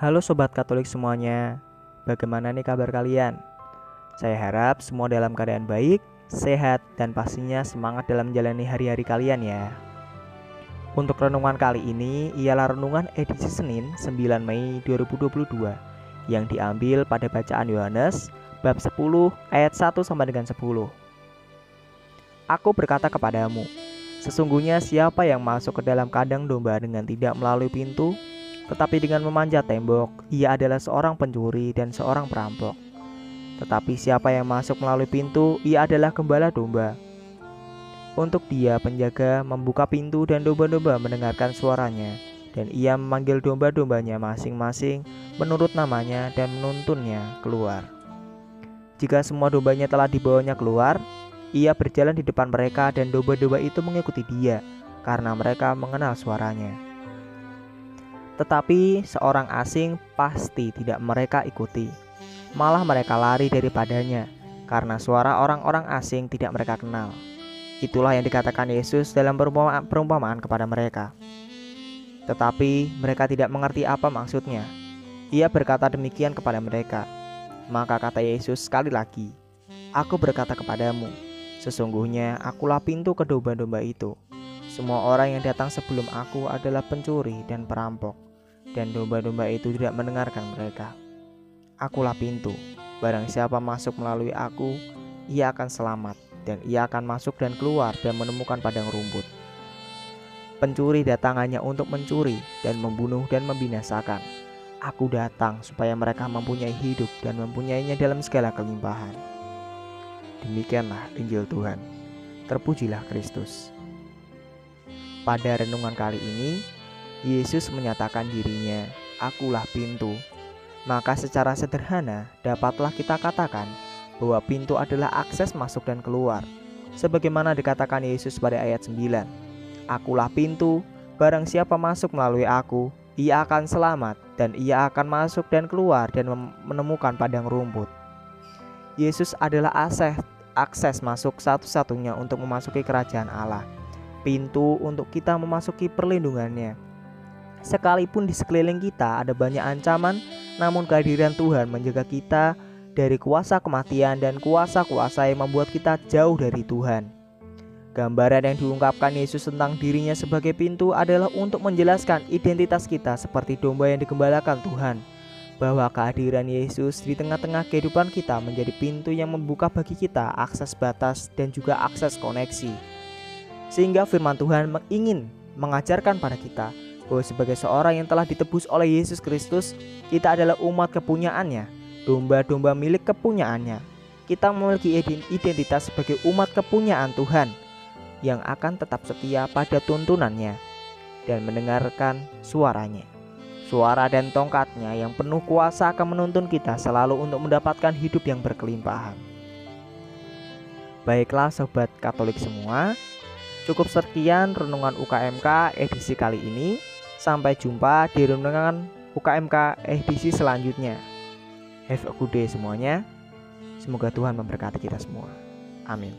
Halo Sobat Katolik semuanya, bagaimana nih kabar kalian? Saya harap semua dalam keadaan baik, sehat, dan pastinya semangat dalam menjalani hari-hari kalian ya. Untuk renungan kali ini ialah renungan edisi Senin 9 Mei 2022 yang diambil pada bacaan Yohanes bab 10 ayat 1 sampai dengan 10. Aku berkata kepadamu, sesungguhnya siapa yang masuk ke dalam kandang domba dengan tidak melalui pintu, tetapi dengan memanjat tembok, ia adalah seorang pencuri dan seorang perampok. Tetapi siapa yang masuk melalui pintu, ia adalah gembala domba. Untuk dia penjaga membuka pintu dan domba-domba mendengarkan suaranya, dan ia memanggil domba-dombanya masing-masing menurut namanya dan menuntunnya keluar. Jika semua dombanya telah dibawanya keluar, ia berjalan di depan mereka dan domba-domba itu mengikuti dia karena mereka mengenal suaranya tetapi seorang asing pasti tidak mereka ikuti. Malah mereka lari daripadanya karena suara orang-orang asing tidak mereka kenal. Itulah yang dikatakan Yesus dalam perumpamaan kepada mereka. Tetapi mereka tidak mengerti apa maksudnya. Ia berkata demikian kepada mereka. Maka kata Yesus sekali lagi, Aku berkata kepadamu, sesungguhnya akulah pintu ke domba-domba itu. Semua orang yang datang sebelum aku adalah pencuri dan perampok dan domba-domba itu tidak mendengarkan mereka. Akulah pintu, barang siapa masuk melalui aku, ia akan selamat, dan ia akan masuk dan keluar dan menemukan padang rumput. Pencuri datang hanya untuk mencuri dan membunuh dan membinasakan. Aku datang supaya mereka mempunyai hidup dan mempunyainya dalam segala kelimpahan. Demikianlah Injil Tuhan. Terpujilah Kristus. Pada renungan kali ini, Yesus menyatakan dirinya, "Akulah pintu." Maka secara sederhana dapatlah kita katakan bahwa pintu adalah akses masuk dan keluar. Sebagaimana dikatakan Yesus pada ayat 9, "Akulah pintu, barang siapa masuk melalui aku, ia akan selamat dan ia akan masuk dan keluar dan menemukan padang rumput." Yesus adalah akses akses masuk satu-satunya untuk memasuki kerajaan Allah. Pintu untuk kita memasuki perlindungannya Sekalipun di sekeliling kita ada banyak ancaman, namun kehadiran Tuhan menjaga kita dari kuasa kematian dan kuasa-kuasa yang membuat kita jauh dari Tuhan. Gambaran yang diungkapkan Yesus tentang dirinya sebagai pintu adalah untuk menjelaskan identitas kita seperti domba yang digembalakan Tuhan. Bahwa kehadiran Yesus di tengah-tengah kehidupan kita menjadi pintu yang membuka bagi kita akses batas dan juga akses koneksi. Sehingga firman Tuhan ingin mengajarkan pada kita bahwa sebagai seorang yang telah ditebus oleh Yesus Kristus, kita adalah umat kepunyaannya, domba-domba milik kepunyaannya. Kita memiliki identitas sebagai umat kepunyaan Tuhan yang akan tetap setia pada tuntunannya dan mendengarkan suaranya. Suara dan tongkatnya yang penuh kuasa akan menuntun kita selalu untuk mendapatkan hidup yang berkelimpahan. Baiklah sobat Katolik semua, cukup sekian renungan UKMK edisi kali ini. Sampai jumpa di renungan UKMK edisi selanjutnya. Have a good day semuanya. Semoga Tuhan memberkati kita semua. Amin.